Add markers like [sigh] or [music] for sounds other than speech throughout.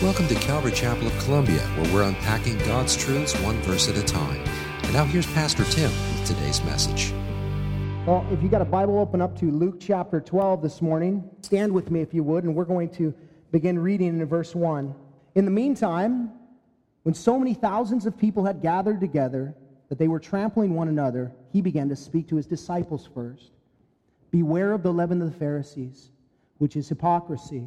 Welcome to Calvary Chapel of Columbia, where we're unpacking God's truths one verse at a time. And now here's Pastor Tim with today's message. Well, if you got a Bible, open up to Luke chapter 12 this morning. Stand with me if you would, and we're going to begin reading in verse 1. In the meantime, when so many thousands of people had gathered together that they were trampling one another, he began to speak to his disciples first. Beware of the leaven of the Pharisees, which is hypocrisy.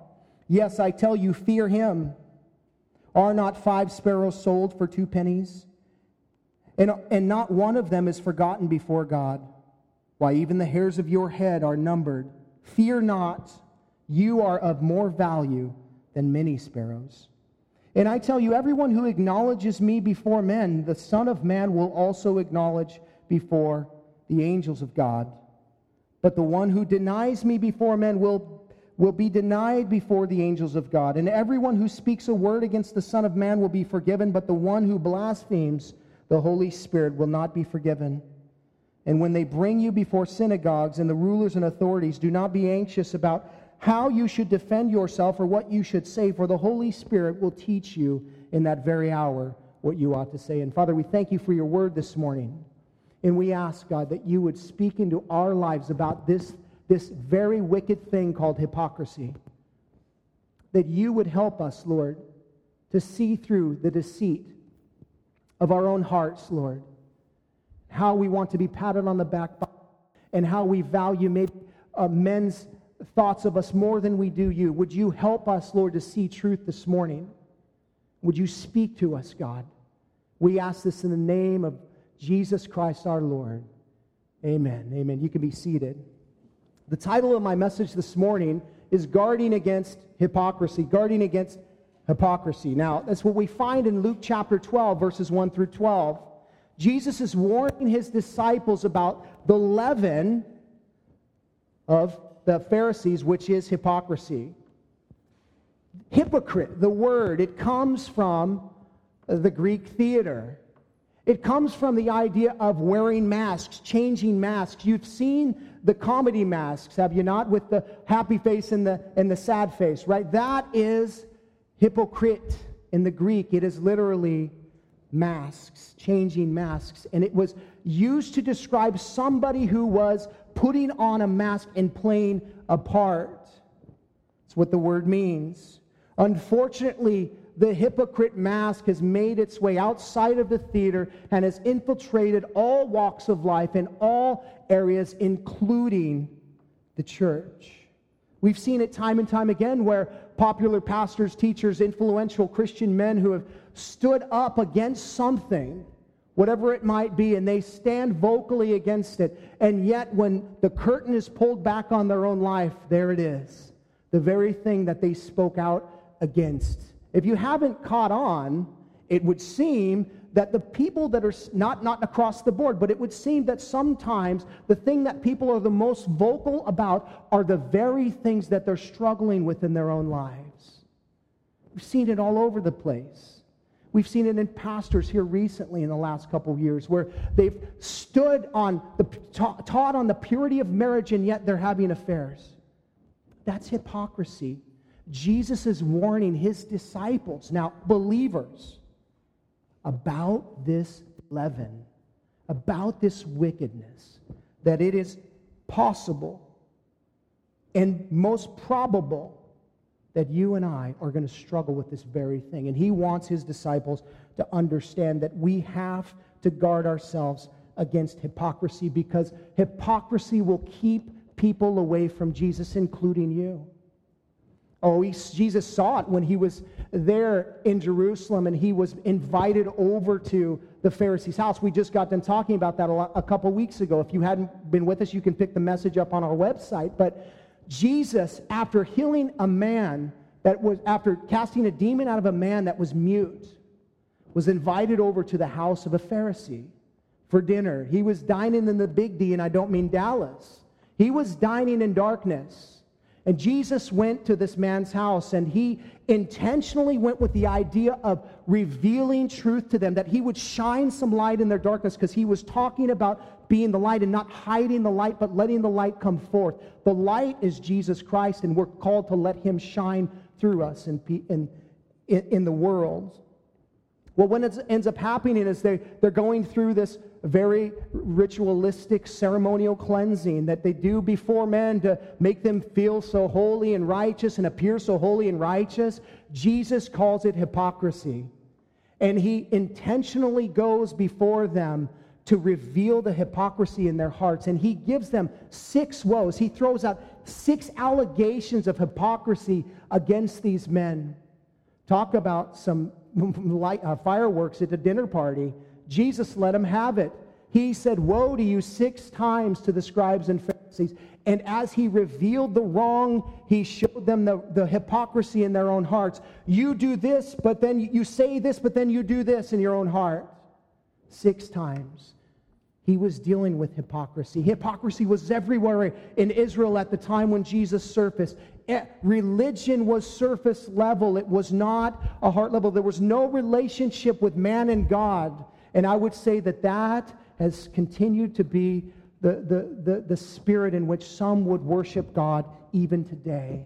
Yes, I tell you, fear him. Are not five sparrows sold for two pennies? And, and not one of them is forgotten before God. Why, even the hairs of your head are numbered. Fear not, you are of more value than many sparrows. And I tell you, everyone who acknowledges me before men, the Son of Man will also acknowledge before the angels of God. But the one who denies me before men will will be denied before the angels of God. And everyone who speaks a word against the Son of Man will be forgiven, but the one who blasphemes the Holy Spirit will not be forgiven. And when they bring you before synagogues and the rulers and authorities, do not be anxious about how you should defend yourself or what you should say, for the Holy Spirit will teach you in that very hour what you ought to say. And Father, we thank you for your word this morning. And we ask, God, that you would speak into our lives about this this very wicked thing called hypocrisy. That you would help us, Lord, to see through the deceit of our own hearts, Lord. How we want to be patted on the back and how we value maybe uh, men's thoughts of us more than we do you. Would you help us, Lord, to see truth this morning? Would you speak to us, God? We ask this in the name of Jesus Christ our Lord. Amen. Amen. You can be seated. The title of my message this morning is Guarding Against Hypocrisy. Guarding Against Hypocrisy. Now, that's what we find in Luke chapter 12, verses 1 through 12. Jesus is warning his disciples about the leaven of the Pharisees, which is hypocrisy. Hypocrite, the word, it comes from the Greek theater. It comes from the idea of wearing masks, changing masks. You've seen the comedy masks, have you not? With the happy face and the, and the sad face, right? That is hypocrite in the Greek. It is literally masks, changing masks. And it was used to describe somebody who was putting on a mask and playing a part. That's what the word means. Unfortunately, the hypocrite mask has made its way outside of the theater and has infiltrated all walks of life in all areas, including the church. We've seen it time and time again where popular pastors, teachers, influential Christian men who have stood up against something, whatever it might be, and they stand vocally against it. And yet, when the curtain is pulled back on their own life, there it is the very thing that they spoke out against. If you haven't caught on, it would seem that the people that are not not across the board, but it would seem that sometimes the thing that people are the most vocal about are the very things that they're struggling with in their own lives. We've seen it all over the place. We've seen it in pastors here recently in the last couple of years where they've stood on the taught on the purity of marriage and yet they're having affairs. That's hypocrisy. Jesus is warning his disciples, now believers, about this leaven, about this wickedness, that it is possible and most probable that you and I are going to struggle with this very thing. And he wants his disciples to understand that we have to guard ourselves against hypocrisy because hypocrisy will keep people away from Jesus, including you. Oh, he, Jesus saw it when he was there in Jerusalem and he was invited over to the Pharisee's house. We just got done talking about that a, lot, a couple weeks ago. If you hadn't been with us, you can pick the message up on our website. But Jesus, after healing a man that was, after casting a demon out of a man that was mute, was invited over to the house of a Pharisee for dinner. He was dining in the Big D, and I don't mean Dallas. He was dining in darkness. And Jesus went to this man's house and he intentionally went with the idea of revealing truth to them, that he would shine some light in their darkness because he was talking about being the light and not hiding the light, but letting the light come forth. The light is Jesus Christ, and we're called to let him shine through us in, in, in the world. Well, when it ends up happening is they, they're going through this very ritualistic ceremonial cleansing that they do before men to make them feel so holy and righteous and appear so holy and righteous. Jesus calls it hypocrisy. And he intentionally goes before them to reveal the hypocrisy in their hearts. And he gives them six woes. He throws out six allegations of hypocrisy against these men. Talk about some light, uh, fireworks at a dinner party. Jesus let him have it. He said, Woe to you six times to the scribes and Pharisees. And as he revealed the wrong, he showed them the, the hypocrisy in their own hearts. You do this, but then you say this, but then you do this in your own heart. Six times. He was dealing with hypocrisy. Hypocrisy was everywhere in Israel at the time when Jesus surfaced. Eh, religion was surface level, it was not a heart level. There was no relationship with man and God. And I would say that that has continued to be the, the, the, the spirit in which some would worship God even today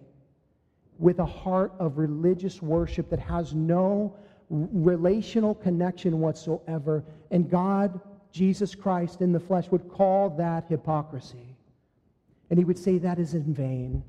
with a heart of religious worship that has no relational connection whatsoever. And God, Jesus Christ in the flesh, would call that hypocrisy. And he would say that is in vain.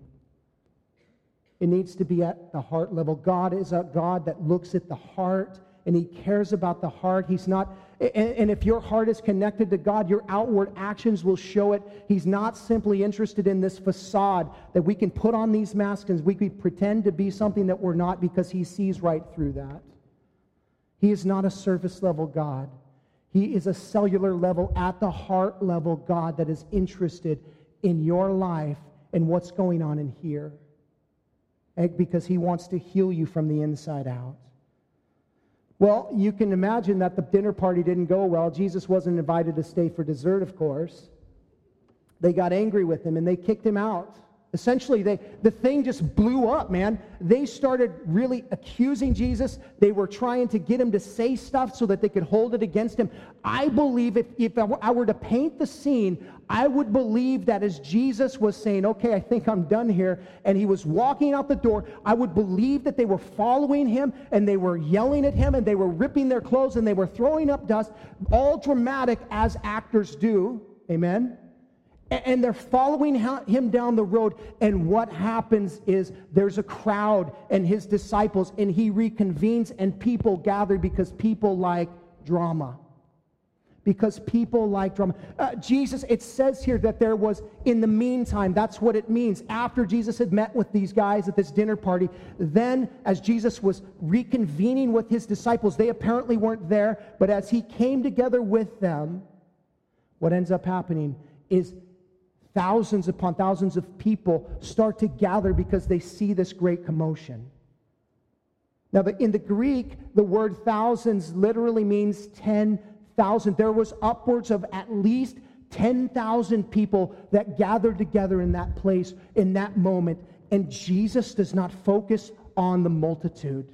It needs to be at the heart level. God is a God that looks at the heart and he cares about the heart. He's not, and, and, if your heart is connected to God, your outward actions will show it. He's not simply interested in this facade that we can put on these masks and we can pretend to be something that we're not because he sees right through that. He is not a surface level God. He is a cellular level, at the heart level God that is interested in your life and what's going on in here. Because he wants to heal you from the inside out. Well, you can imagine that the dinner party didn't go well. Jesus wasn't invited to stay for dessert, of course. They got angry with him and they kicked him out. Essentially, they, the thing just blew up, man. They started really accusing Jesus. They were trying to get him to say stuff so that they could hold it against him. I believe if, if I were to paint the scene, I would believe that as Jesus was saying, Okay, I think I'm done here, and he was walking out the door, I would believe that they were following him and they were yelling at him and they were ripping their clothes and they were throwing up dust, all dramatic as actors do. Amen. And they're following him down the road. And what happens is there's a crowd and his disciples, and he reconvenes, and people gather because people like drama. Because people like drama. Uh, Jesus, it says here that there was, in the meantime, that's what it means. After Jesus had met with these guys at this dinner party, then as Jesus was reconvening with his disciples, they apparently weren't there, but as he came together with them, what ends up happening is thousands upon thousands of people start to gather because they see this great commotion. Now, in the Greek, the word thousands literally means 10,000. There was upwards of at least 10,000 people that gathered together in that place in that moment. And Jesus does not focus on the multitude.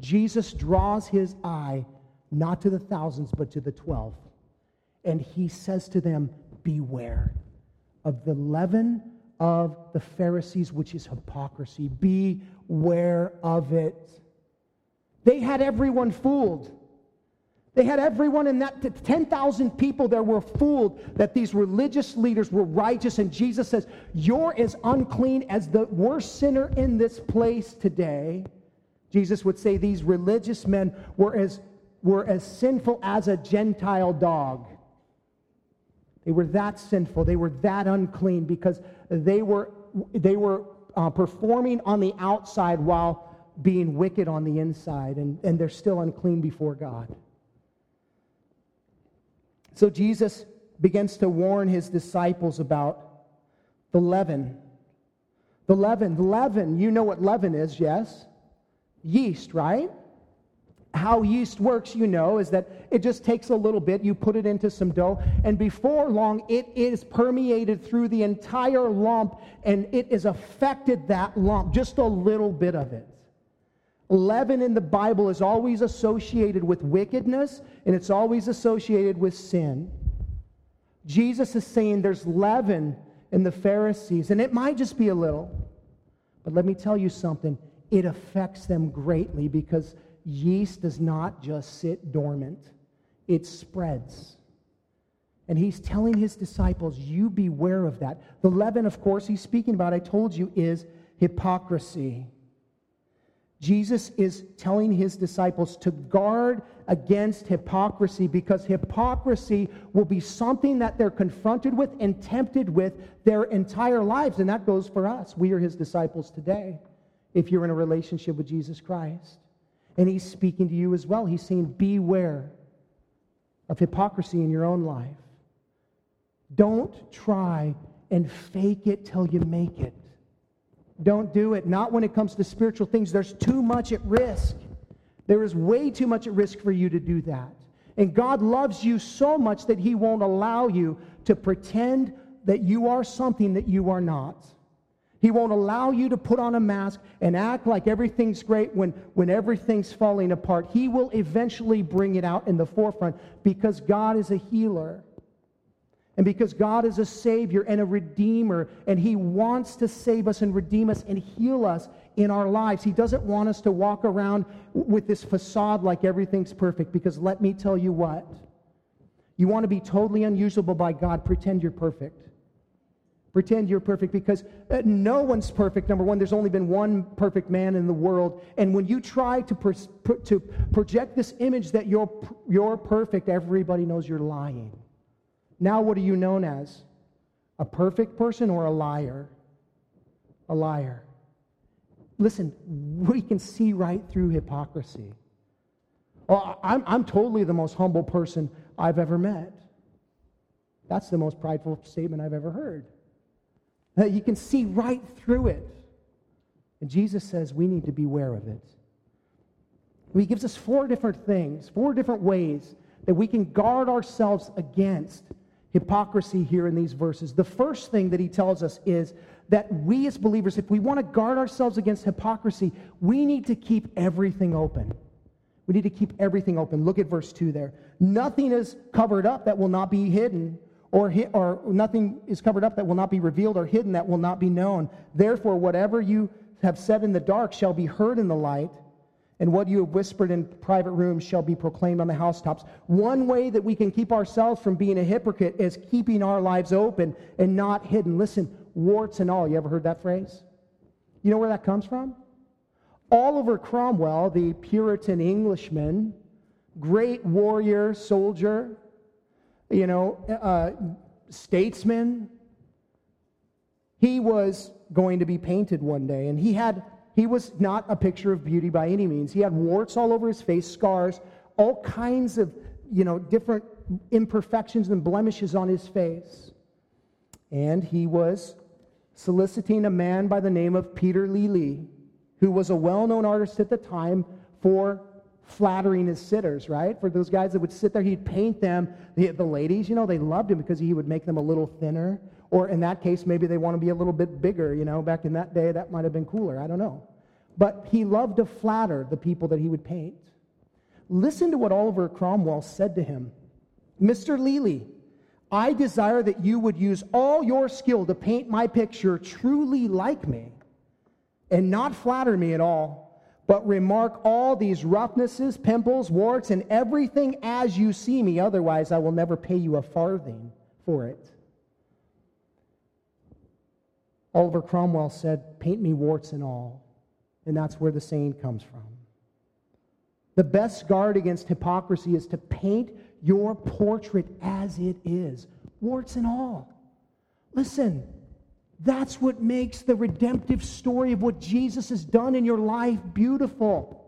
Jesus draws his eye not to the thousands, but to the 12. And he says to them, Beware of the leaven of the Pharisees, which is hypocrisy. Beware of it. They had everyone fooled. They had everyone in that 10,000 people there were fooled that these religious leaders were righteous. And Jesus says, You're as unclean as the worst sinner in this place today. Jesus would say these religious men were as, were as sinful as a Gentile dog. They were that sinful. They were that unclean because they were, they were uh, performing on the outside while being wicked on the inside, and, and they're still unclean before God. So Jesus begins to warn his disciples about the leaven, The leaven, leaven, you know what leaven is, yes? Yeast, right? How yeast works, you know, is that it just takes a little bit, you put it into some dough, and before long it is permeated through the entire lump and it has affected that lump, just a little bit of it. Leaven in the Bible is always associated with wickedness and it's always associated with sin. Jesus is saying there's leaven in the Pharisees, and it might just be a little. But let me tell you something it affects them greatly because yeast does not just sit dormant, it spreads. And he's telling his disciples, you beware of that. The leaven, of course, he's speaking about, I told you, is hypocrisy. Jesus is telling his disciples to guard against hypocrisy because hypocrisy will be something that they're confronted with and tempted with their entire lives. And that goes for us. We are his disciples today if you're in a relationship with Jesus Christ. And he's speaking to you as well. He's saying, Beware of hypocrisy in your own life. Don't try and fake it till you make it. Don't do it. Not when it comes to spiritual things. There's too much at risk. There is way too much at risk for you to do that. And God loves you so much that He won't allow you to pretend that you are something that you are not. He won't allow you to put on a mask and act like everything's great when, when everything's falling apart. He will eventually bring it out in the forefront because God is a healer. And because God is a Savior and a Redeemer, and He wants to save us and redeem us and heal us in our lives, He doesn't want us to walk around with this facade like everything's perfect. Because let me tell you what you want to be totally unusable by God, pretend you're perfect. Pretend you're perfect because uh, no one's perfect. Number one, there's only been one perfect man in the world. And when you try to, to project this image that you're, you're perfect, everybody knows you're lying. Now, what are you known as? A perfect person or a liar? A liar. Listen, we can see right through hypocrisy. Oh, I'm, I'm totally the most humble person I've ever met. That's the most prideful statement I've ever heard. You can see right through it. And Jesus says we need to beware of it. He gives us four different things, four different ways that we can guard ourselves against hypocrisy here in these verses. The first thing that he tells us is that we as believers, if we want to guard ourselves against hypocrisy, we need to keep everything open. We need to keep everything open. Look at verse 2 there. Nothing is covered up that will not be hidden, or, or nothing is covered up that will not be revealed, or hidden that will not be known. Therefore, whatever you have said in the dark shall be heard in the light, and what you have whispered in private rooms shall be proclaimed on the housetops. One way that we can keep ourselves from being a hypocrite is keeping our lives open and not hidden. Listen, warts and all. You ever heard that phrase? You know where that comes from? Oliver Cromwell, the Puritan Englishman, great warrior, soldier, you know, uh, statesman, he was going to be painted one day, and he had he was not a picture of beauty by any means. He had warts all over his face, scars, all kinds of, you know, different imperfections and blemishes on his face. And he was soliciting a man by the name of Peter Lely, who was a well known artist at the time for flattering his sitters, right? For those guys that would sit there, he'd paint them. The, the ladies, you know, they loved him because he would make them a little thinner or in that case, maybe they want to be a little bit bigger. You know, back in that day, that might have been cooler. I don't know. But he loved to flatter the people that he would paint. Listen to what Oliver Cromwell said to him Mr. Lely, I desire that you would use all your skill to paint my picture truly like me and not flatter me at all, but remark all these roughnesses, pimples, warts, and everything as you see me. Otherwise, I will never pay you a farthing for it. Oliver Cromwell said, Paint me warts and all. And that's where the saying comes from. The best guard against hypocrisy is to paint your portrait as it is, warts and all. Listen, that's what makes the redemptive story of what Jesus has done in your life beautiful.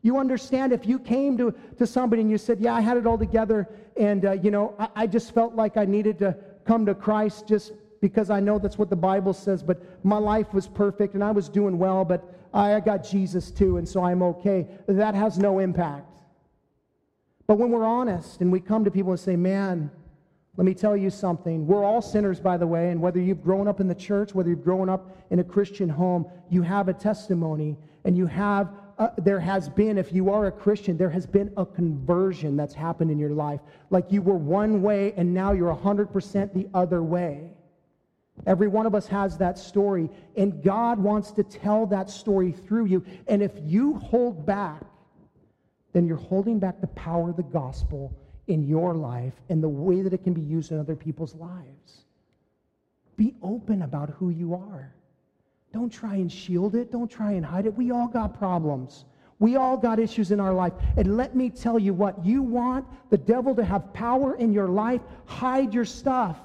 You understand if you came to, to somebody and you said, Yeah, I had it all together, and, uh, you know, I, I just felt like I needed to come to Christ just because I know that's what the Bible says, but my life was perfect and I was doing well, but I got Jesus too, and so I'm okay. That has no impact. But when we're honest and we come to people and say, man, let me tell you something. We're all sinners, by the way, and whether you've grown up in the church, whether you've grown up in a Christian home, you have a testimony and you have uh, there has been, if you are a Christian, there has been a conversion that's happened in your life. Like you were one way and now you're 100% the other way. Every one of us has that story, and God wants to tell that story through you. And if you hold back, then you're holding back the power of the gospel in your life and the way that it can be used in other people's lives. Be open about who you are. Don't try and shield it. Don't try and hide it. We all got problems. We all got issues in our life. And let me tell you what you want the devil to have power in your life, hide your stuff.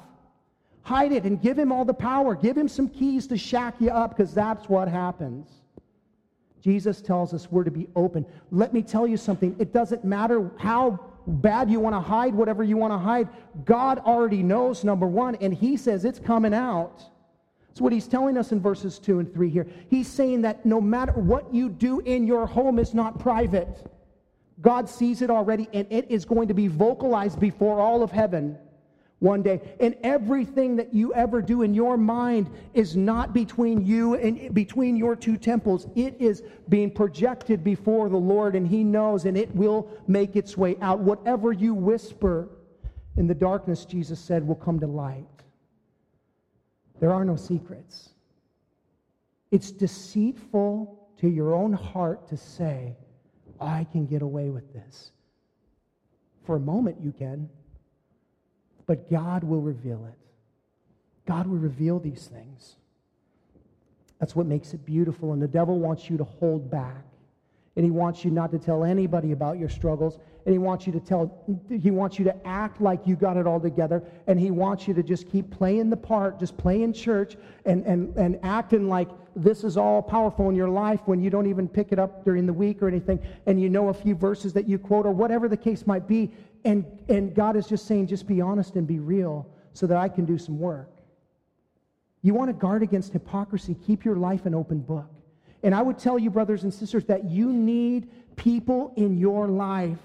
Hide it and give him all the power. Give him some keys to shack you up because that's what happens. Jesus tells us we're to be open. Let me tell you something. It doesn't matter how bad you want to hide whatever you want to hide. God already knows, number one, and He says it's coming out. That's what he's telling us in verses 2 and 3 here. He's saying that no matter what you do in your home is not private. God sees it already, and it is going to be vocalized before all of heaven one day. And everything that you ever do in your mind is not between you and between your two temples. It is being projected before the Lord, and He knows, and it will make its way out. Whatever you whisper in the darkness, Jesus said, will come to light. There are no secrets. It's deceitful to your own heart to say, I can get away with this. For a moment, you can, but God will reveal it. God will reveal these things. That's what makes it beautiful. And the devil wants you to hold back. And he wants you not to tell anybody about your struggles and he wants you to tell he wants you to act like you got it all together. And he wants you to just keep playing the part just play in church and and and acting like this is all powerful in your life when you don't even pick it up during the week or anything. And you know a few verses that you quote or whatever the case might be. And and god is just saying just be honest and be real so that i can do some work. You want to guard against hypocrisy? Keep your life an open book. And i would tell you brothers and sisters that you need people in your life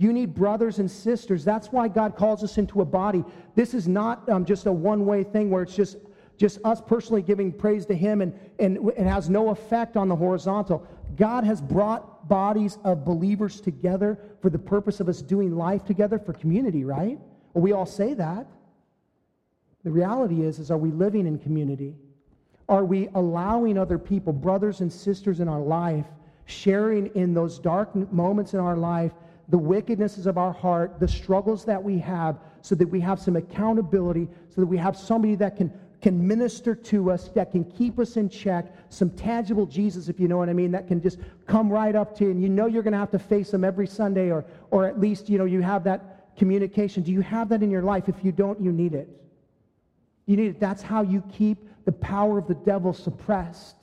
you need brothers and sisters. That's why God calls us into a body. This is not um, just a one way thing where it's just, just us personally giving praise to Him and, and it has no effect on the horizontal. God has brought bodies of believers together for the purpose of us doing life together for community, right? Well, we all say that. The reality is, is are we living in community? Are we allowing other people, brothers and sisters in our life, sharing in those dark moments in our life the wickednesses of our heart, the struggles that we have, so that we have some accountability, so that we have somebody that can, can minister to us, that can keep us in check, some tangible Jesus, if you know what I mean, that can just come right up to you, and you know you're going to have to face them every Sunday, or, or at least, you know, you have that communication. Do you have that in your life? If you don't, you need it. You need it. That's how you keep the power of the devil suppressed,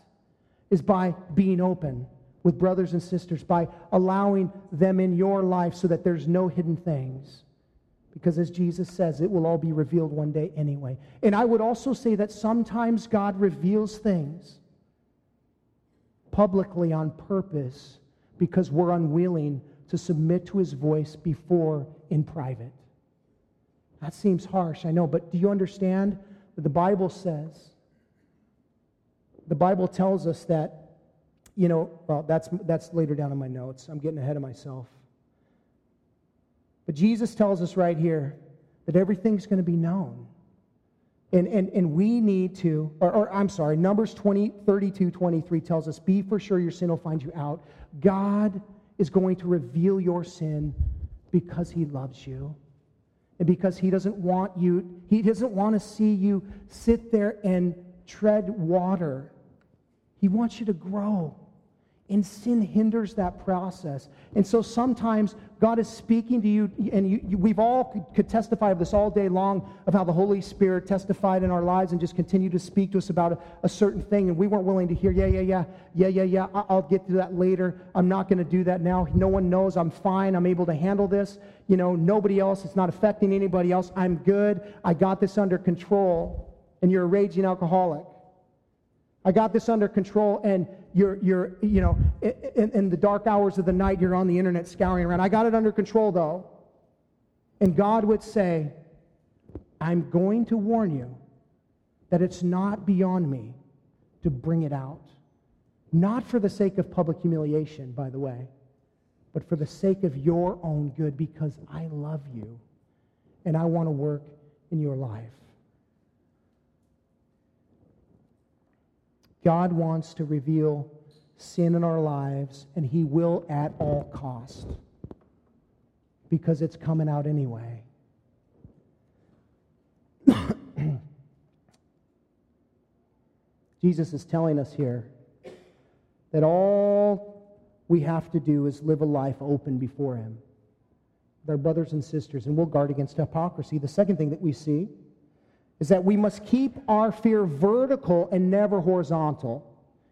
is by being open with brothers and sisters by allowing them in your life so that there's no hidden things. Because as Jesus says, it will all be revealed one day anyway. And I would also say that sometimes God reveals things publicly on purpose because we're unwilling to submit to his voice before in private. That seems harsh, I know, but do you understand that the Bible says? The Bible tells us that you know, well, that's, that's later down in my notes. I'm getting ahead of myself. But Jesus tells us right here that everything's going to be known. And, and, and we need to, or, or, I'm sorry, Numbers 20, 32, 23 tells us, Be for sure your sin will find you out. God is going to reveal your sin because he loves you. And because he doesn't want you, he doesn't want to see you sit there and tread water. He wants you to grow. And sin hinders that process. And so sometimes God is speaking to you, and you, you, we've all could testify of this all day long of how the Holy Spirit testified in our lives and just continued to speak to us about a, a certain thing. And we weren't willing to hear, yeah, yeah, yeah, yeah, yeah, yeah, I'll get to that later. I'm not going to do that now. No one knows. I'm fine. I'm able to handle this. You know, nobody else. It's not affecting anybody else. I'm good. I got this under control. and you're a raging alcoholic. I got this under control, and you're, you're you know, in, in the dark hours of the night, you're on the internet scouring around. I got it under control, though. And God would say, I'm going to warn you that it's not beyond me to bring it out. Not for the sake of public humiliation, by the way, but for the sake of your own good, because I love you and I want to work in your life. God wants to reveal sin in our lives, and He will at all cost because it's coming out anyway. [coughs] Jesus is telling us here that all we have to do is live a life open before Him with our brothers and sisters, and we'll guard against hypocrisy. The second thing that we see is that we must keep our fear vertical and never horizontal.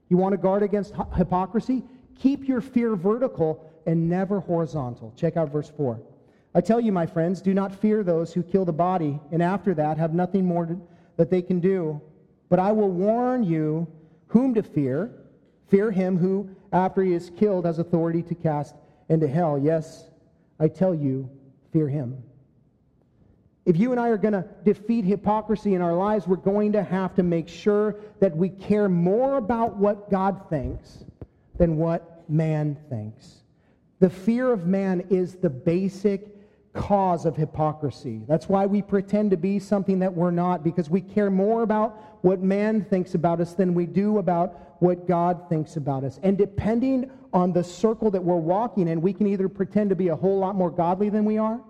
You want to guard against hypocrisy? Keep your fear vertical and never horizontal. Check out verse 4. I tell you, my friends, do not fear those who kill the body, and after that have nothing more to, that they can do. But I will warn you whom to fear. Fear him who, after he is killed, has authority to cast into hell. Yes, I tell you, fear him. If you and I are going to defeat hypocrisy in our lives, we're going to have to make sure that we care more about what God thinks than what man thinks. The fear of man is the basic cause of hypocrisy. That's why we pretend to be something that we're not, because we care more about what man thinks about us than we do about what God thinks about us. And depending on the circle that we're walking in, we can either pretend to be a whole lot more godly than we are,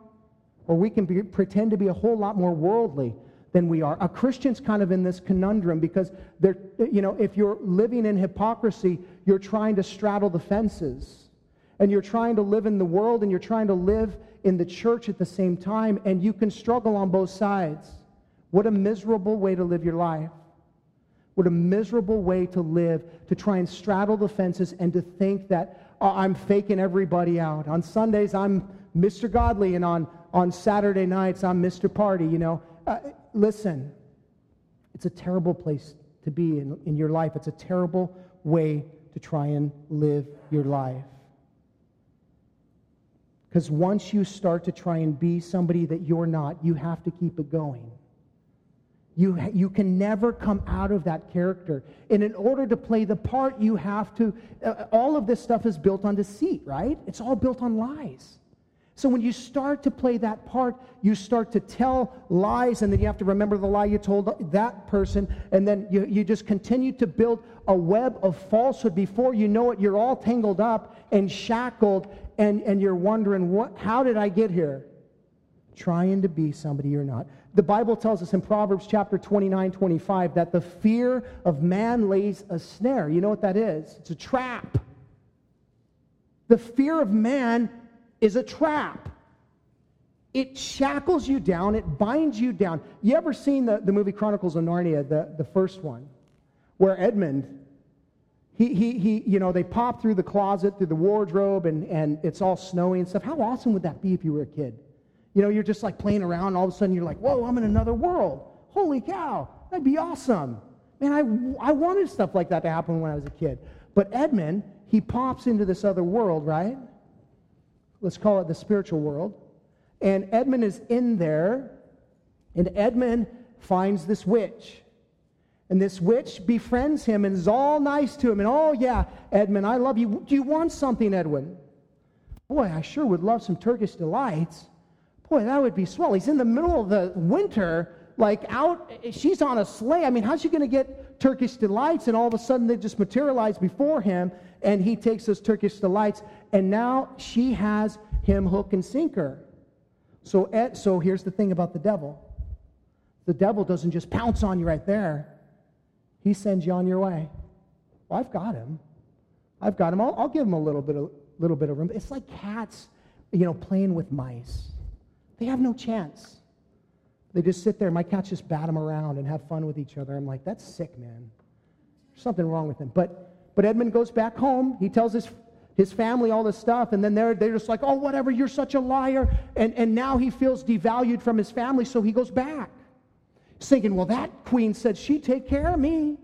or we can be, pretend to be a whole lot more worldly than we are. A Christian's kind of in this conundrum because they're, you know, if you're living in hypocrisy, you're trying to straddle the fences. And you're trying to live in the world and you're trying to live in the church at the same time, and you can struggle on both sides. What a miserable way to live your life. What a miserable way to live, to try and straddle the fences and to think that oh, I'm faking everybody out. On Sundays, I'm Mr. Godly, and on, on Saturday nights, I'm Mr. Party. You know, uh, listen, it's a terrible place to be in, in your life. It's a terrible way to try and live your life. Because once you start to try and be somebody that you're not, you have to keep it going. You, you can never come out of that character. And in order to play the part, you have to, uh, all of this stuff is built on deceit, right? It's all built on lies. So when you start to play that part, you start to tell lies, and then you have to remember the lie you told that person, and then you, you just continue to build a web of falsehood. Before you know it, you're all tangled up and shackled, and, and you're wondering, what, how did I get here? Trying to be somebody you're not. The Bible tells us in Proverbs chapter 29, 25 that the fear of man lays a snare. You know what that is? It's a trap. The fear of man is a trap. It shackles you down, it binds you down. You ever seen the, the movie Chronicles of Narnia, the, the first one, where Edmund he, he, he, you know, they pop through the closet, through the wardrobe, and, and it's all snowy and stuff. How awesome would that be if you were a kid? You know, you're just like playing around, and all of a sudden you're like, whoa, I'm in another world. Holy cow, that'd be awesome. Man, I, I wanted stuff like that to happen when I was a kid. But Edmund, he pops into this other world, right? Let's call it the spiritual world. And Edmund is in there, and Edmund finds this witch. And this witch befriends him and is all nice to him. And oh, yeah, Edmund, I love you. Do you want something, Edwin? Boy, I sure would love some Turkish delights. Boy, that would be swell. He's in the middle of the winter, like out, she's on a sleigh. I mean, how's she going to get Turkish delights? And all of a sudden they just materialize before him, and he takes those Turkish delights, and now she has him hook and sinker. So, Ed, so here's the thing about the devil the devil doesn't just pounce on you right there he sends you on your way. Well, I've got him. I've got him. I'll, I'll give him a little bit of little bit of room. It's like cats, you know, playing with mice. They have no chance. They just sit there. My cats just bat them around and have fun with each other. I'm like, that's sick, man. There's something wrong with him. But but Edmund goes back home. He tells his his family all this stuff, and then they're, they're just like, oh, whatever, you're such a liar. And, and now he feels devalued from his family, so he goes back. He's thinking, well, that queen said she'd take care of me.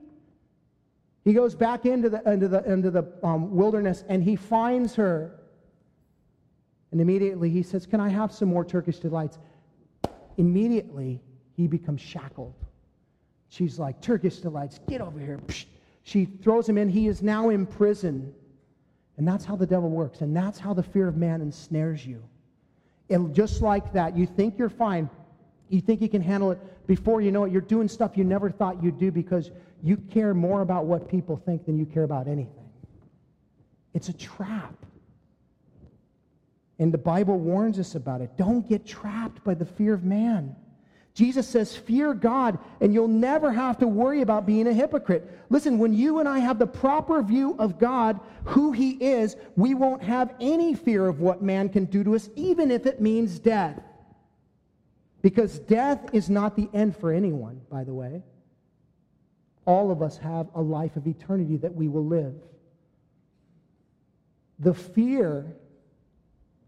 He goes back into the, into the, into the um, wilderness and he finds her. And immediately he says, Can I have some more Turkish delights? Immediately he becomes shackled. She's like, Turkish delights, get over here. She throws him in. He is now in prison. And that's how the devil works. And that's how the fear of man ensnares you. And just like that, you think you're fine. You think you can handle it. Before you know it, you're doing stuff you never thought you'd do because you care more about what people think than you care about anything. It's a trap. And the Bible warns us about it. Don't get trapped by the fear of man. Jesus says, Fear God, and you'll never have to worry about being a hypocrite. Listen, when you and I have the proper view of God, who He is, we won't have any fear of what man can do to us, even if it means death. Because death is not the end for anyone, by the way. All of us have a life of eternity that we will live. The fear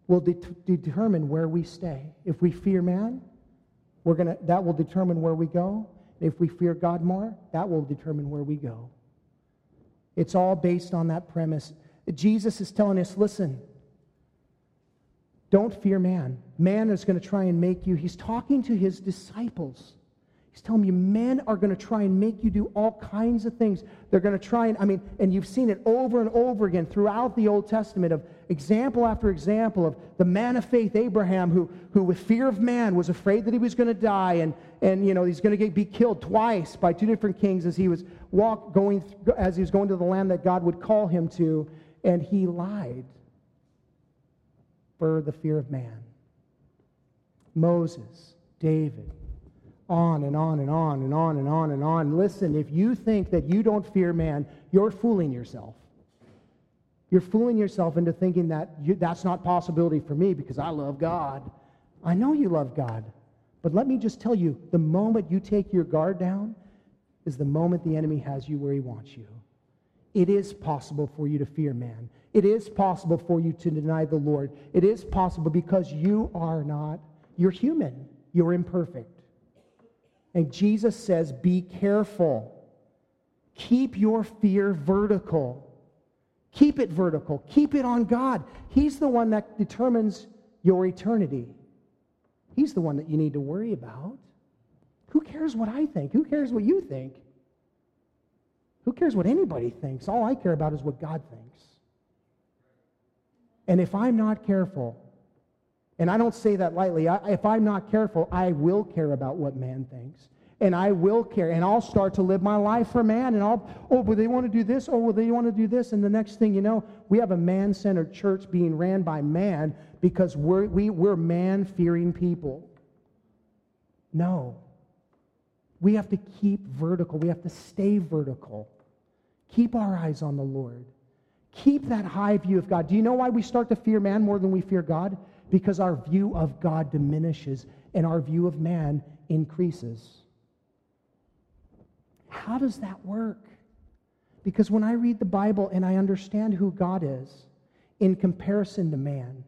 will de- determine where we stay. If we fear man, we're gonna, that will determine where we go. If we fear God more, that will determine where we go. It's all based on that premise. Jesus is telling us listen, don't fear man. Man is going to try and make you, he's talking to his disciples. He's telling you, men are going to try and make you do all kinds of things. They're going to try and, I mean, and you've seen it over and over again throughout the Old Testament of example after example of the man of faith, Abraham, who, who with fear of man was afraid that he was going to die and, and, you know, he's going to be killed twice by two different kings as he was walk, going, as he was going to the land that God would call him to, and he lied for the fear of man. Moses, David, on and on and on and on and on and on. Listen, if you think that you don't fear man, you're fooling yourself. You're fooling yourself into thinking that you, that's not possibility for me because I love God. I know you love God. But let me just tell you the moment you take your guard down is the moment the enemy has you where he wants you. It is possible for you to fear man. It is possible for you to deny the Lord. It is possible because you are not, you're human, you're imperfect. And Jesus says, Be careful. Keep your fear vertical. Keep it vertical. Keep it on God. He's the one that determines your eternity. He's the one that you need to worry about. Who cares what I think? Who cares what you think? Who cares what anybody thinks? All I care about is what God thinks. And if I'm not careful, and I don't say that lightly. I, if I'm not careful, I will care about what man thinks. And I will care. And I'll start to live my life for man. And I'll, oh, but they want to do this. Oh, well, they want to do this. And the next thing you know, we have a man centered church being ran by man because we're, we, we're man fearing people. No. We have to keep vertical. We have to stay vertical. Keep our eyes on the Lord. Keep that high view of God. Do you know why we start to fear man more than we fear God? Because our view of God diminishes and our view of man increases. How does that work? Because when I read the Bible and I understand who God is in comparison to man,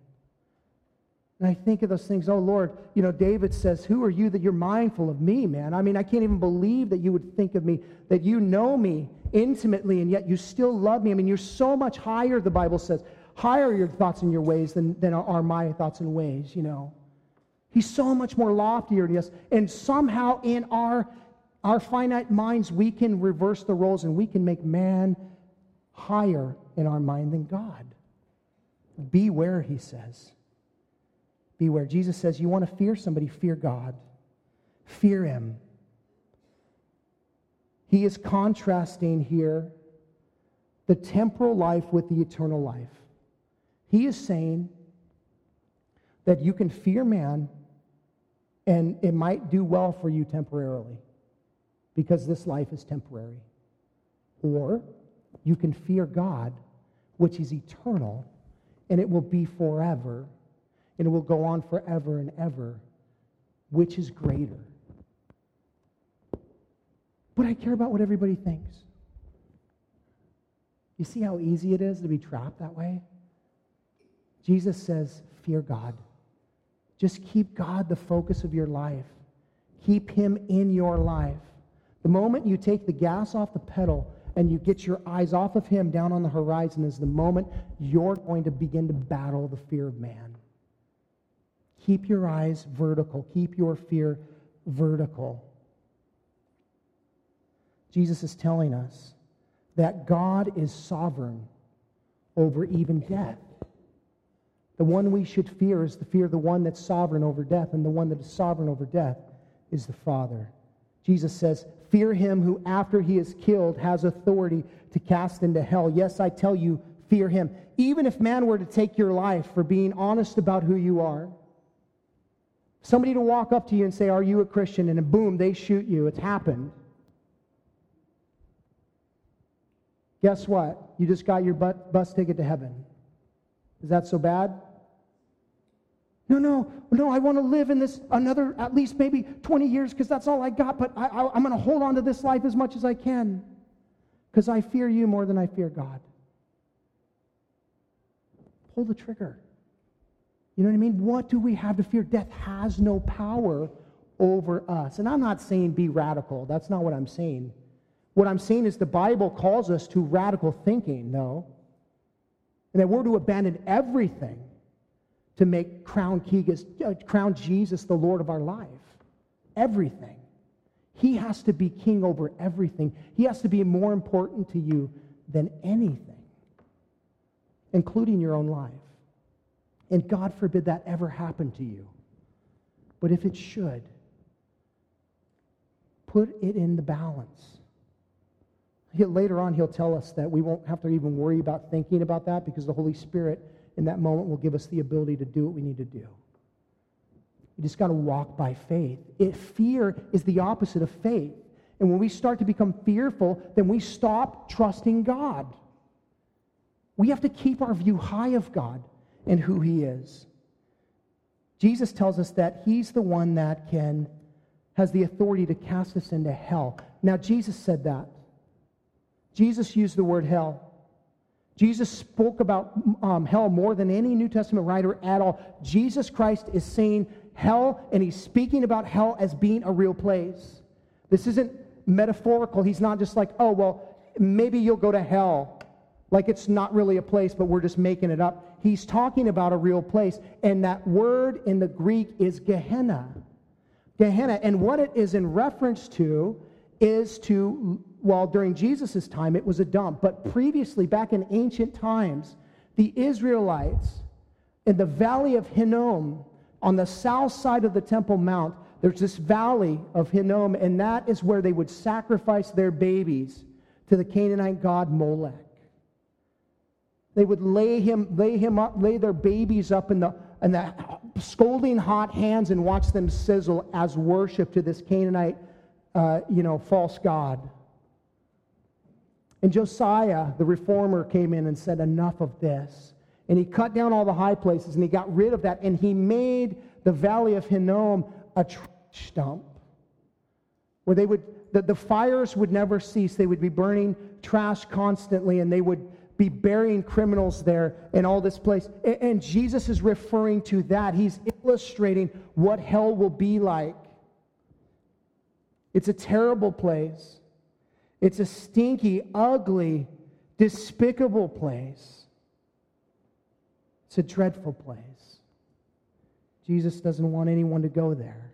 and I think of those things, oh Lord, you know, David says, Who are you that you're mindful of me, man? I mean, I can't even believe that you would think of me, that you know me intimately, and yet you still love me. I mean, you're so much higher, the Bible says higher your thoughts and your ways than, than are my thoughts and ways, you know. He's so much more loftier than us. And somehow in our, our finite minds, we can reverse the roles and we can make man higher in our mind than God. Beware, he says. Beware. Jesus says, You want to fear somebody, fear God. Fear him. He is contrasting here the temporal life with the eternal life. He is saying that you can fear man and it might do well for you temporarily because this life is temporary. Or you can fear God, which is eternal, and it will be forever, and it will go on forever and ever, which is greater. But I care about what everybody thinks. You see how easy it is to be trapped that way? Jesus says, Fear God. Just keep God the focus of your life. Keep him in your life. The moment you take the gas off the pedal and you get your eyes off of him down on the horizon is the moment you're going to begin to battle the fear of man. Keep your eyes vertical. Keep your fear vertical. Jesus is telling us that God is sovereign over even death. The one we should fear is the fear of the one that's sovereign over death, and the one that is sovereign over death is the Father. Jesus says, Fear him who, after he is killed, has authority to cast into hell. Yes, I tell you, fear him. Even if man were to take your life for being honest about who you are, somebody to walk up to you and say, Are you a Christian? And boom, they shoot you. It's happened. Guess what? You just got your bus ticket to heaven. Is that so bad? No, no, no, I want to live in this another, at least maybe 20 years because that's all I got, but I, I, I'm going to hold on to this life as much as I can because I fear you more than I fear God. Pull the trigger. You know what I mean? What do we have to fear? Death has no power over us. And I'm not saying be radical. That's not what I'm saying. What I'm saying is the Bible calls us to radical thinking, no. And that we're to abandon everything to make crown, uh, crown Jesus the Lord of our life. Everything. He has to be king over everything. He has to be more important to you than anything, including your own life. And God forbid that ever happen to you. But if it should, put it in the balance. He'll, later on, he'll tell us that we won't have to even worry about thinking about that because the Holy Spirit in that moment will give us the ability to do what we need to do. You just got to walk by faith. It, fear is the opposite of faith. And when we start to become fearful, then we stop trusting God. We have to keep our view high of God and who He is. Jesus tells us that He's the one that can, has the authority to cast us into hell. Now, Jesus said that. Jesus used the word hell. Jesus spoke about um, hell more than any New Testament writer at all. Jesus Christ is saying hell, and he's speaking about hell as being a real place. This isn't metaphorical. He's not just like, oh, well, maybe you'll go to hell. Like it's not really a place, but we're just making it up. He's talking about a real place, and that word in the Greek is Gehenna. Gehenna, and what it is in reference to is to well, during Jesus' time, it was a dump. But previously, back in ancient times, the Israelites in the valley of Hinnom, on the south side of the Temple Mount, there's this valley of Hinnom, and that is where they would sacrifice their babies to the Canaanite god Molech. They would lay him, lay him up, lay their babies up in the, in the scolding hot hands and watch them sizzle as worship to this Canaanite, uh, you know, false god. And Josiah, the reformer, came in and said, Enough of this. And he cut down all the high places and he got rid of that. And he made the valley of Hinnom a trash dump where they would, the, the fires would never cease. They would be burning trash constantly and they would be burying criminals there in all this place. And, and Jesus is referring to that. He's illustrating what hell will be like. It's a terrible place. It's a stinky, ugly, despicable place. It's a dreadful place. Jesus doesn't want anyone to go there.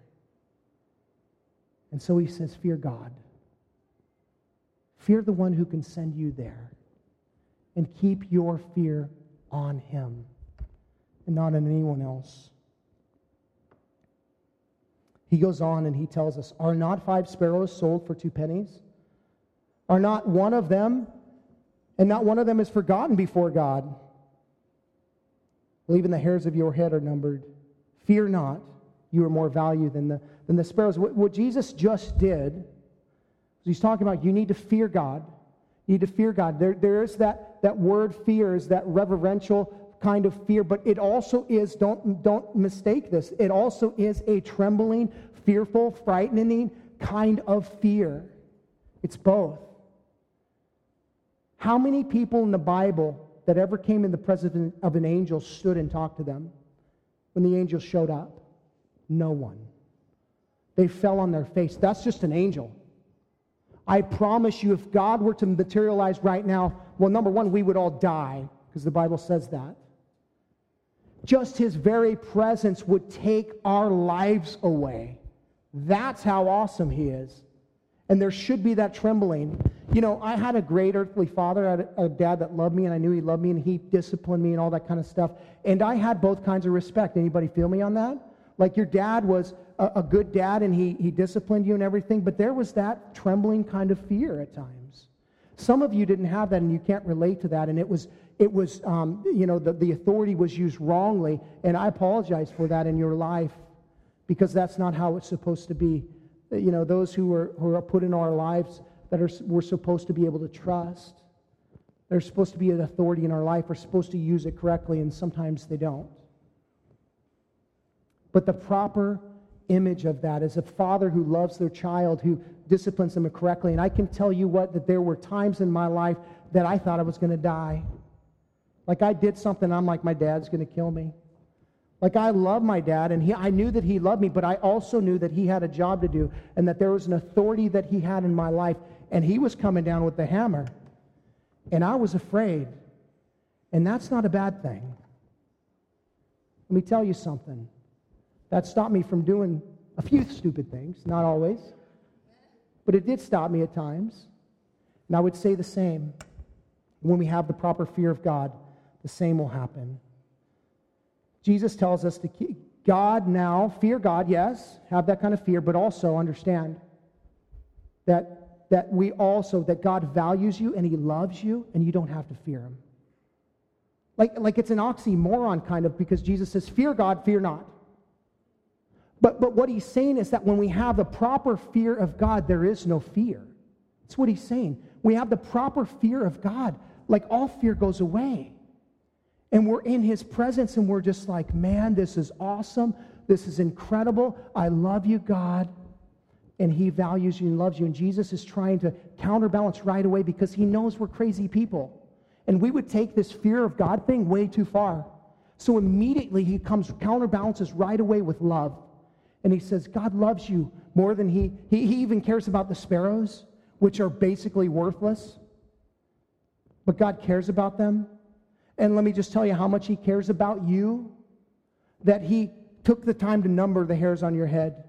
And so he says, Fear God. Fear the one who can send you there. And keep your fear on him and not on anyone else. He goes on and he tells us Are not five sparrows sold for two pennies? Are not one of them, and not one of them is forgotten before God? Well, even the hairs of your head are numbered. Fear not, you are more value than the, than the sparrows. What, what Jesus just did, he's talking about you need to fear God. You need to fear God. There, there is that, that word fear, is that reverential kind of fear, but it also is, don't, don't mistake this, it also is a trembling, fearful, frightening kind of fear. It's both. How many people in the Bible that ever came in the presence of an angel stood and talked to them when the angel showed up? No one. they fell on their face. That's just an angel. I promise you, if God were to materialize right now, well, number one, we would all die, because the Bible says that. Just his very presence would take our lives away. That's how awesome he is. And there should be that trembling. You know, I had a great earthly father, I had a dad that loved me, and I knew he loved me, and he disciplined me and all that kind of stuff. And I had both kinds of respect. Anybody feel me on that? Like your dad was a, a good dad, and he, he disciplined you and everything, but there was that trembling kind of fear at times. Some of you didn't have that, and you can't relate to that. And it was, it was um, you know, the, the authority was used wrongly, and I apologize for that in your life because that's not how it's supposed to be. Uh, you know, those who are, who are put in our lives that are, we're supposed to be able to trust. They're supposed to be an authority in our life. We're supposed to use it correctly, and sometimes they don't. But the proper image of that is a father who loves their child, who disciplines them correctly. And I can tell you what, that there were times in my life that I thought I was going to die. Like I did something, I'm like, my dad's going to kill me. Like I love my dad, and he, I knew that he loved me, but I also knew that he had a job to do and that there was an authority that he had in my life, and he was coming down with the hammer. And I was afraid. And that's not a bad thing. Let me tell you something. That stopped me from doing a few stupid things, not always, but it did stop me at times. And I would say the same. When we have the proper fear of God, the same will happen. Jesus tells us to keep God now, fear God, yes, have that kind of fear, but also understand that, that we also, that God values you and he loves you and you don't have to fear him. Like, like it's an oxymoron kind of because Jesus says, fear God, fear not. But, but what he's saying is that when we have the proper fear of God, there is no fear. That's what he's saying. We have the proper fear of God, like all fear goes away. And we're in his presence and we're just like, man, this is awesome. This is incredible. I love you, God. And he values you and loves you. And Jesus is trying to counterbalance right away because he knows we're crazy people. And we would take this fear of God thing way too far. So immediately he comes, counterbalances right away with love. And he says, God loves you more than he, he, he even cares about the sparrows, which are basically worthless. But God cares about them. And let me just tell you how much he cares about you that he took the time to number the hairs on your head.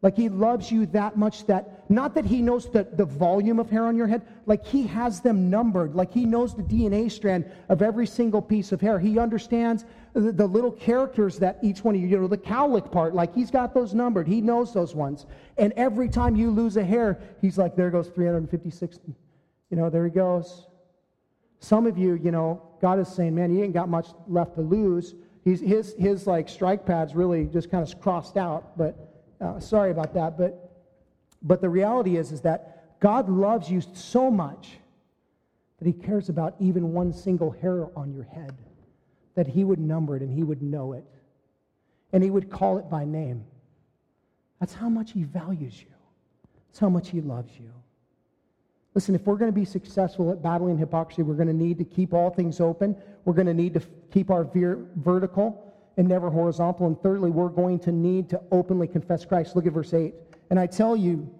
Like he loves you that much that, not that he knows the, the volume of hair on your head, like he has them numbered. Like he knows the DNA strand of every single piece of hair. He understands the, the little characters that each one of you, you know, the cowlick part, like he's got those numbered. He knows those ones. And every time you lose a hair, he's like, there goes 356. You know, there he goes. Some of you, you know, God is saying, man, you ain't got much left to lose. He's, his, his like strike pads really just kind of crossed out, but uh, sorry about that, but, but the reality is, is that God loves you so much that he cares about even one single hair on your head, that he would number it and he would know it, and he would call it by name. That's how much he values you. That's how much he loves you. Listen, if we're going to be successful at battling hypocrisy, we're going to need to keep all things open. We're going to need to keep our vertical and never horizontal. And thirdly, we're going to need to openly confess Christ. Look at verse 8. And I tell you,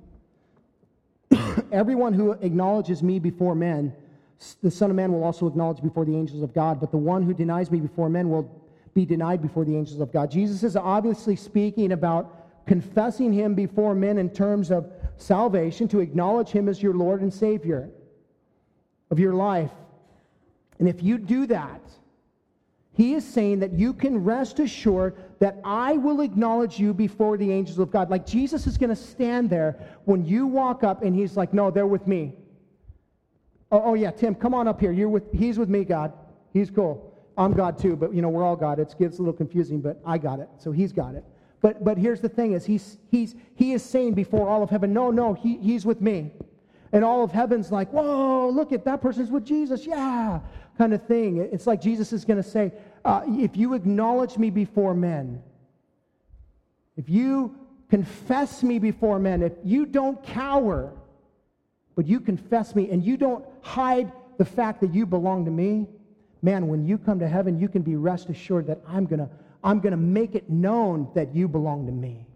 [coughs] everyone who acknowledges me before men, the Son of Man will also acknowledge before the angels of God. But the one who denies me before men will be denied before the angels of God. Jesus is obviously speaking about confessing him before men in terms of salvation, to acknowledge him as your Lord and Savior of your life. And if you do that, he is saying that you can rest assured that I will acknowledge you before the angels of God. Like Jesus is going to stand there when you walk up and he's like, No, they're with me. Oh, oh, yeah, Tim, come on up here. You're with, he's with me, God. He's cool. I'm God too, but you know, we're all God. It gets a little confusing, but I got it. So he's got it. But, but here's the thing is he's, he's, he is saying before all of heaven, no, no, he, he's with me. And all of heaven's like, whoa, look at that person's with Jesus. Yeah, kind of thing. It's like Jesus is going to say, uh, if you acknowledge me before men, if you confess me before men, if you don't cower, but you confess me and you don't hide the fact that you belong to me, man, when you come to heaven, you can be rest assured that I'm going to I'm going to make it known that you belong to me.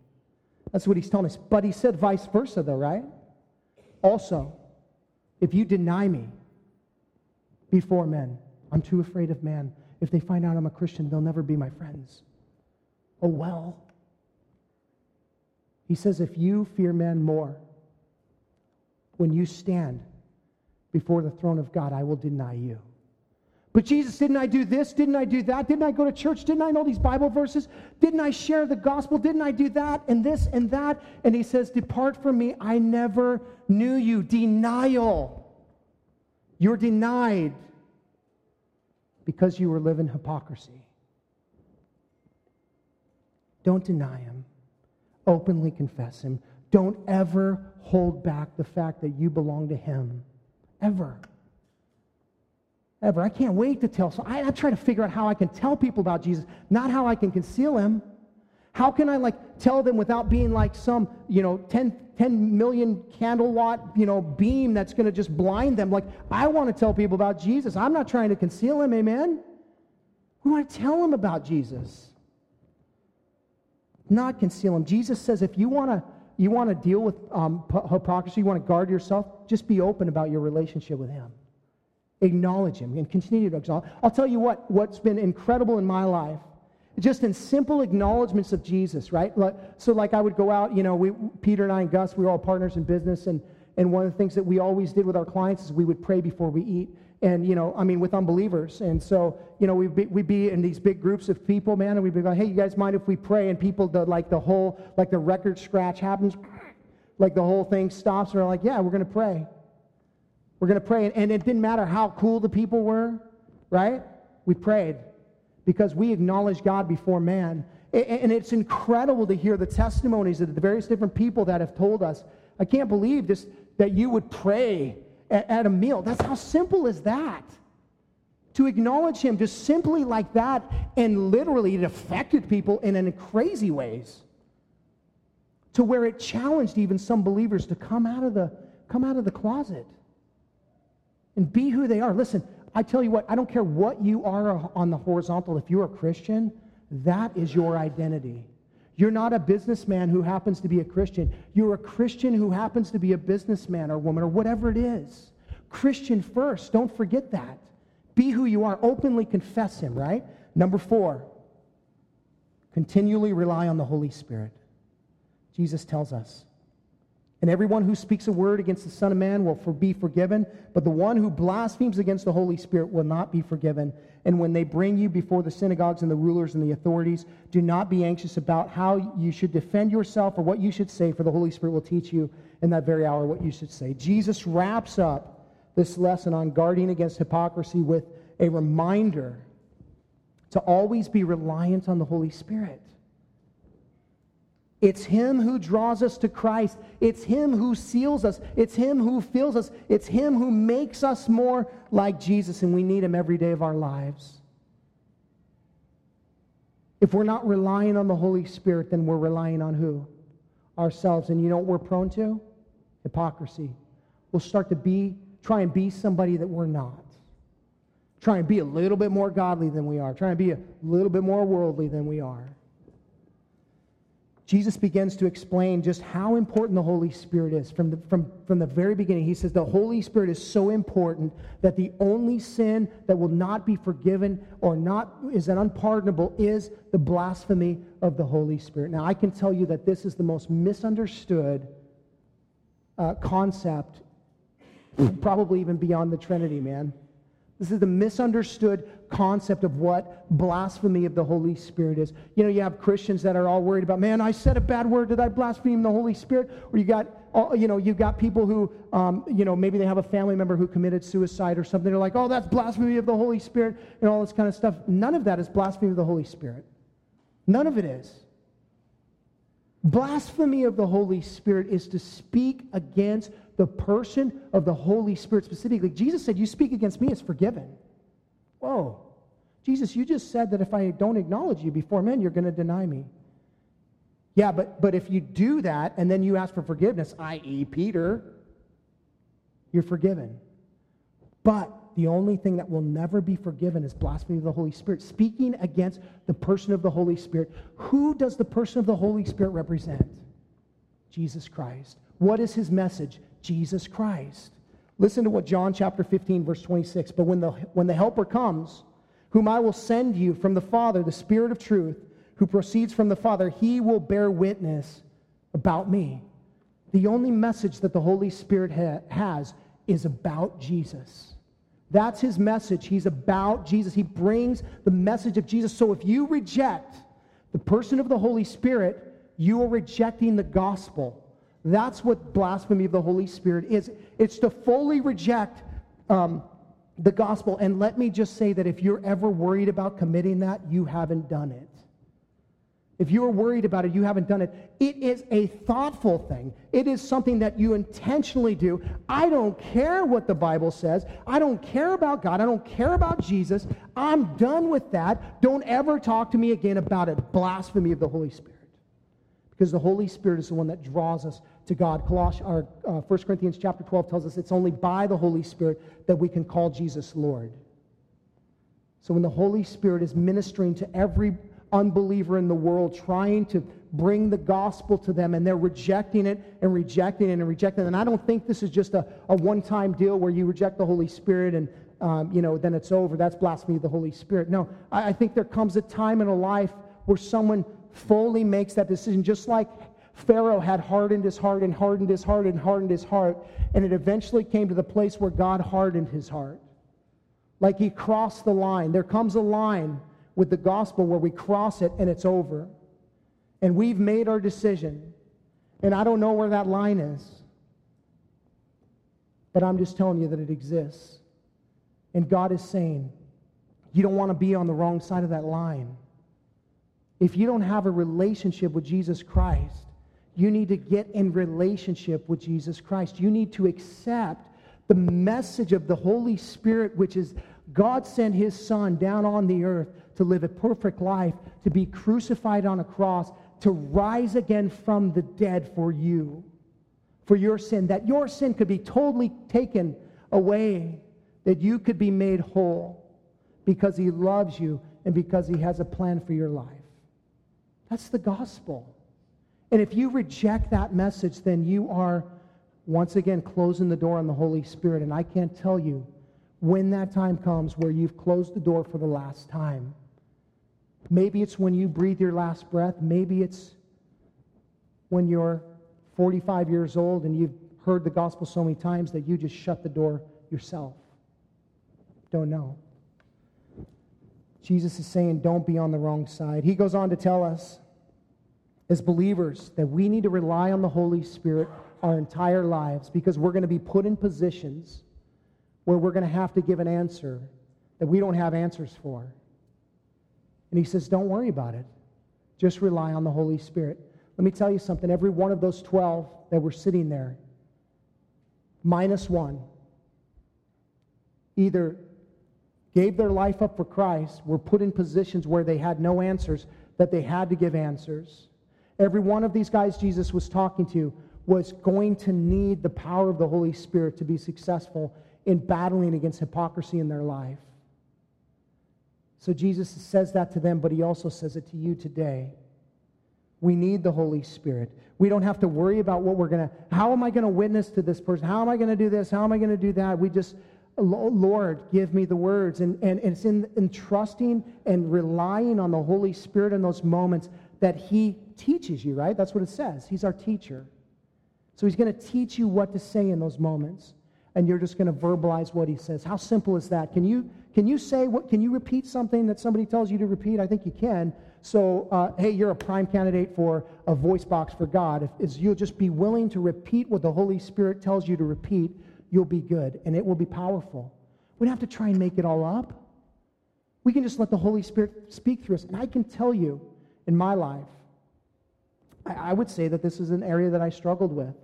That's what he's telling us. But he said vice versa, though, right? Also, if you deny me before men, I'm too afraid of man. If they find out I'm a Christian, they'll never be my friends. Oh, well. He says, if you fear men more, when you stand before the throne of God, I will deny you. But Jesus, didn't I do this? Didn't I do that? Didn't I go to church? Didn't I know these Bible verses? Didn't I share the gospel? Didn't I do that and this and that? And he says, Depart from me. I never knew you. Denial. You're denied because you were living hypocrisy. Don't deny him. Openly confess him. Don't ever hold back the fact that you belong to him. Ever ever. I can't wait to tell. So I, I, try to figure out how I can tell people about Jesus, not how I can conceal him. How can I like tell them without being like some, you know, 10, 10 million candle watt, you know, beam that's going to just blind them? Like, I want to tell people about Jesus. I'm not trying to conceal him, amen? We want to tell them about Jesus. Not conceal him. Jesus says if you want to you want to deal with um, hypocrisy, you want to guard yourself, just be open about your relationship with him acknowledge him and continue to acknowledge. I'll tell you what, what's been incredible in my life, just in simple acknowledgments of Jesus, right? So, like, I would go out, you know, we, Peter and I and Gus, we were all partners in business, and, and one of the things that we always did with our clients is we would pray before we eat. And, you know, I mean, with unbelievers. And so, you know, we'd be, we'd be in these big groups of people, man, and we'd be like, hey, you guys mind if we pray? And people, the, like, the whole, like, the record scratch happens, like, the whole thing stops, and we're like, yeah, we're going to pray. We're going to pray. And it didn't matter how cool the people were, right? We prayed because we acknowledged God before man. And it's incredible to hear the testimonies of the various different people that have told us. I can't believe just that you would pray at a meal. That's how simple is that? To acknowledge him just simply like that, and literally it affected people in, in crazy ways. To where it challenged even some believers to come out of the come out of the closet and be who they are. Listen, I tell you what, I don't care what you are on the horizontal. If you're a Christian, that is your identity. You're not a businessman who happens to be a Christian. You're a Christian who happens to be a businessman or woman or whatever it is. Christian first. Don't forget that. Be who you are. Openly confess Him, right? Number four, continually rely on the Holy Spirit. Jesus tells us and everyone who speaks a word against the Son of Man will for, be forgiven, but the one who blasphemes against the Holy Spirit will not be forgiven. And when they bring you before the synagogues and the rulers and the authorities, do not be anxious about how you should defend yourself or what you should say, for the Holy Spirit will teach you in that very hour what you should say. Jesus wraps up this lesson on guarding against hypocrisy with a reminder to always be reliant on the Holy Spirit. It's Him who draws us to Christ. It's Him who seals us. It's Him who fills us. It's Him who makes us more like Jesus, and we need Him every day of our lives. If we're not relying on the Holy Spirit, then we're relying on who? Ourselves. And you know what we're prone to? Hypocrisy. We'll start to be, try and be somebody that we're not. Try and be a little bit more godly than we are. Try and be a little bit more worldly than we are. Jesus begins to explain just how important the Holy Spirit is. From the, from, from the very beginning, he says the Holy Spirit is so important that the only sin that will not be forgiven or not is an unpardonable is the blasphemy of the Holy Spirit. Now, I can tell you that this is the most misunderstood uh, concept, probably even beyond the Trinity, man. This is the misunderstood concept of what blasphemy of the Holy Spirit is. You know, you have Christians that are all worried about, man, I said a bad word. Did I blaspheme the Holy Spirit? Or you got, you know, you've got people who, um, you know, maybe they have a family member who committed suicide or something. They're like, oh, that's blasphemy of the Holy Spirit and all this kind of stuff. None of that is blasphemy of the Holy Spirit. None of it is. Blasphemy of the Holy Spirit is to speak against the person of the Holy Spirit specifically. Jesus said, You speak against me, it's forgiven. Whoa. Jesus, you just said that if I don't acknowledge you before men, you're going to deny me. Yeah, but, but if you do that and then you ask for forgiveness, i.e., Peter, you're forgiven. But the only thing that will never be forgiven is blasphemy of the Holy Spirit, speaking against the person of the Holy Spirit. Who does the person of the Holy Spirit represent? Jesus Christ. What is his message? Jesus Christ. Listen to what John chapter 15, verse 26. But when the, when the Helper comes, whom I will send you from the Father, the Spirit of truth, who proceeds from the Father, he will bear witness about me. The only message that the Holy Spirit ha- has is about Jesus. That's his message. He's about Jesus. He brings the message of Jesus. So if you reject the person of the Holy Spirit, you are rejecting the gospel. That's what blasphemy of the Holy Spirit is. It's to fully reject um, the gospel. And let me just say that if you're ever worried about committing that, you haven't done it. If you're worried about it, you haven't done it. It is a thoughtful thing. It is something that you intentionally do. I don't care what the Bible says. I don't care about God. I don't care about Jesus. I'm done with that. Don't ever talk to me again about it. Blasphemy of the Holy Spirit. Because the Holy Spirit is the one that draws us to God. Colossians, or, uh, 1 Corinthians chapter 12 tells us it's only by the Holy Spirit that we can call Jesus Lord. So when the Holy Spirit is ministering to every unbeliever in the world, trying to bring the gospel to them, and they're rejecting it and rejecting it and rejecting it. And I don't think this is just a, a one time deal where you reject the Holy Spirit and um, you know, then it's over. That's blasphemy of the Holy Spirit. No, I, I think there comes a time in a life where someone fully makes that decision, just like Pharaoh had hardened his heart and hardened his heart and hardened his heart, and it eventually came to the place where God hardened his heart. Like he crossed the line. There comes a line with the gospel where we cross it and it's over. And we've made our decision. And I don't know where that line is. But I'm just telling you that it exists. And God is saying, you don't want to be on the wrong side of that line. If you don't have a relationship with Jesus Christ, you need to get in relationship with Jesus Christ. You need to accept the message of the Holy Spirit, which is God sent his Son down on the earth to live a perfect life, to be crucified on a cross, to rise again from the dead for you, for your sin, that your sin could be totally taken away, that you could be made whole because he loves you and because he has a plan for your life. That's the gospel. And if you reject that message, then you are once again closing the door on the Holy Spirit. And I can't tell you when that time comes where you've closed the door for the last time. Maybe it's when you breathe your last breath. Maybe it's when you're 45 years old and you've heard the gospel so many times that you just shut the door yourself. Don't know. Jesus is saying, don't be on the wrong side. He goes on to tell us as believers that we need to rely on the Holy Spirit our entire lives because we're going to be put in positions where we're going to have to give an answer that we don't have answers for. And he says, Don't worry about it. Just rely on the Holy Spirit. Let me tell you something. Every one of those 12 that were sitting there, minus one, either gave their life up for Christ, were put in positions where they had no answers, that they had to give answers Every one of these guys Jesus was talking to was going to need the power of the Holy Spirit to be successful in battling against hypocrisy in their life. So Jesus says that to them, but he also says it to you today. We need the Holy Spirit. We don't have to worry about what we're going to, how am I going to witness to this person? How am I going to do this? How am I going to do that? We just, Lord, give me the words. And, and, and it's in, in trusting and relying on the Holy Spirit in those moments that He teaches you, right? That's what it says. He's our teacher. So He's going to teach you what to say in those moments, and you're just going to verbalize what He says. How simple is that? Can you, can you say what? Can you repeat something that somebody tells you to repeat? I think you can. So, uh, hey, you're a prime candidate for a voice box for God. If, if you'll just be willing to repeat what the Holy Spirit tells you to repeat, you'll be good, and it will be powerful. We don't have to try and make it all up. We can just let the Holy Spirit speak through us. And I can tell you, in my life, I, I would say that this is an area that I struggled with.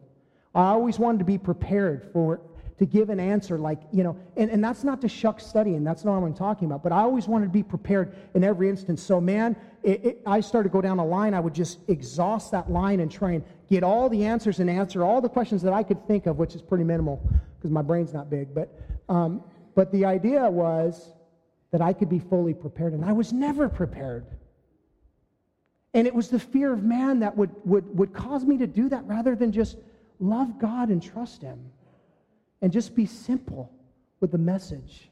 I always wanted to be prepared for to give an answer like, you know, and, and that's not to shuck studying. That's not what I'm talking about. But I always wanted to be prepared in every instance. So, man, it, it, I started to go down a line. I would just exhaust that line and try and get all the answers and answer all the questions that I could think of, which is pretty minimal because my brain's not big. But, um, but the idea was that I could be fully prepared, and I was never prepared. And it was the fear of man that would, would, would cause me to do that rather than just love God and trust Him and just be simple with the message.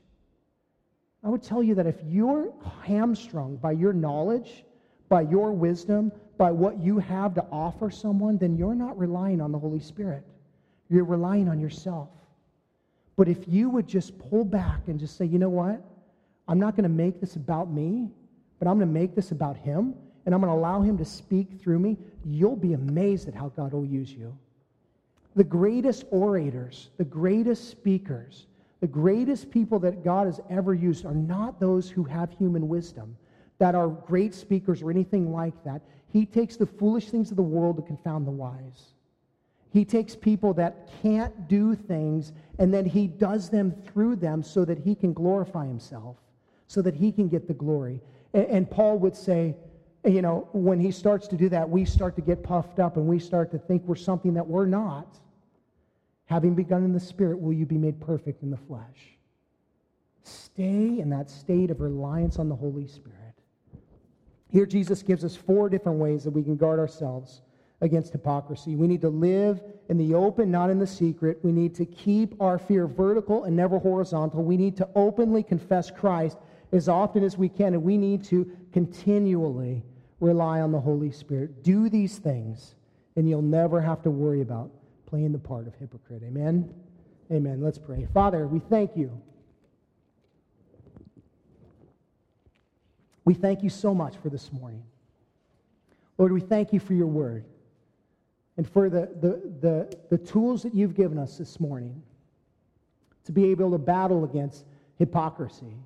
I would tell you that if you're hamstrung by your knowledge, by your wisdom, by what you have to offer someone, then you're not relying on the Holy Spirit. You're relying on yourself. But if you would just pull back and just say, you know what? I'm not going to make this about me, but I'm going to make this about Him, and I'm going to allow Him to speak through me, you'll be amazed at how God will use you. The greatest orators, the greatest speakers, the greatest people that God has ever used are not those who have human wisdom, that are great speakers or anything like that. He takes the foolish things of the world to confound the wise. He takes people that can't do things and then he does them through them so that he can glorify himself, so that he can get the glory. And, and, Paul would say, you know, when he starts to do that, we start to get puffed up and we start to think we're something that we're not. Having begun in the spirit, will you be made perfect in the flesh? Stay in that state of reliance on the Holy Spirit. Here, Jesus gives us four different ways that we can guard ourselves against hypocrisy. We need to live in the open, not in the secret. We need to keep our fear vertical and never horizontal. We need to openly confess Christ as often as we can, and we need to continually rely on the Holy Spirit. Do these things, and you'll never have to worry about playing the part of hypocrite. Amen? Amen. Let's pray. Father, we thank you. We thank you so much for this morning. Lord, we thank you for your word and for the, the, the, the tools that you've given us this morning to be able to battle against hypocrisy.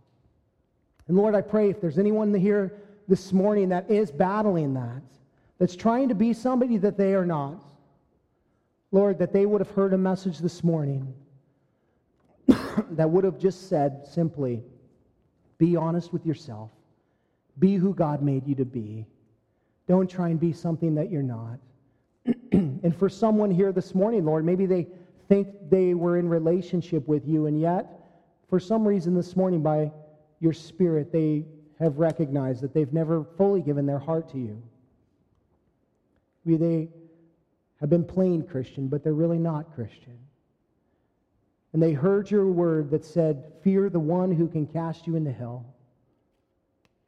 And Lord, I pray if there's anyone here this morning that is battling that, that's trying to be somebody that they are not, Lord, that they would have heard a message this morning [coughs] that would have just said simply, be honest with yourself, be who God made you to be. Don't try and be something that you're not. [clears throat] and for someone here this morning, Lord, maybe they think they were in relationship with you, and yet, for some reason this morning, by your Spirit, they have recognized that they've never fully given their heart to you. Maybe they have been plain Christian, but they're really not Christian. And they heard your word that said, Fear the one who can cast you into hell.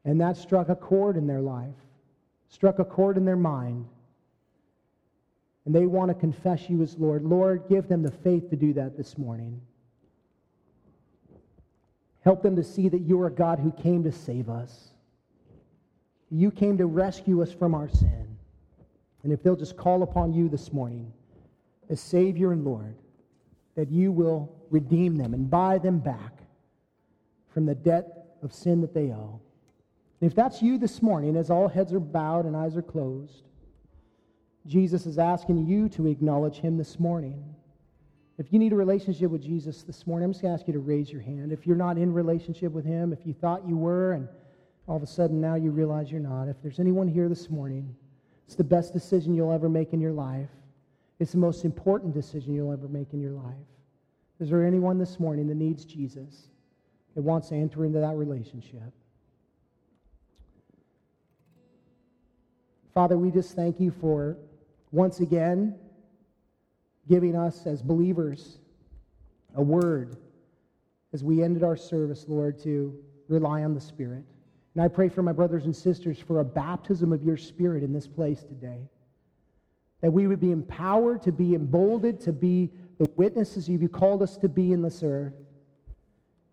And that struck a chord in their life, struck a chord in their mind and they want to confess you as Lord. Lord, give them the faith to do that this morning. Help them to see that you are a God who came to save us. You came to rescue us from our sin. And if they'll just call upon you this morning as Savior and Lord, that you will redeem them and buy them back from the debt of sin that they owe. And if that's you this morning, as all heads are bowed and eyes are closed, Jesus is asking you to acknowledge him this morning. If you need a relationship with Jesus this morning, I'm just going to ask you to raise your hand. If you're not in relationship with him, if you thought you were and all of a sudden now you realize you're not, if there's anyone here this morning, it's the best decision you'll ever make in your life. It's the most important decision you'll ever make in your life. Is there anyone this morning that needs Jesus, that wants to enter into that relationship? Father, we just thank you for once again giving us as believers a word as we ended our service, Lord, to rely on the Spirit. And I pray for my brothers and sisters for a baptism of your Spirit in this place today. That we would be empowered to be emboldened to be the witnesses you've called us to be in this earth.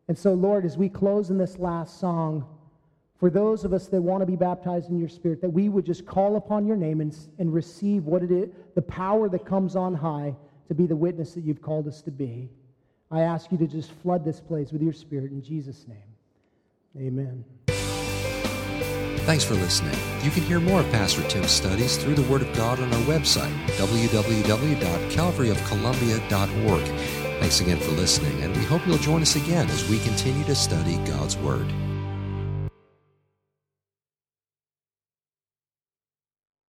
And so, Lord, as we close in this last song, for those of us that want to be baptized in your spirit, that we would just call upon your name and, and receive what it is, the power that comes on high to be the witness that you've called us to be. I ask you to just flood this place with your spirit in Jesus' name. Amen. Thanks for listening. You can hear more of Pastor Tim's studies through the Word of God on our website, www.calvaryofcolumbia.org. Thanks again for listening, and we hope you'll join us again as we continue to study God's Word.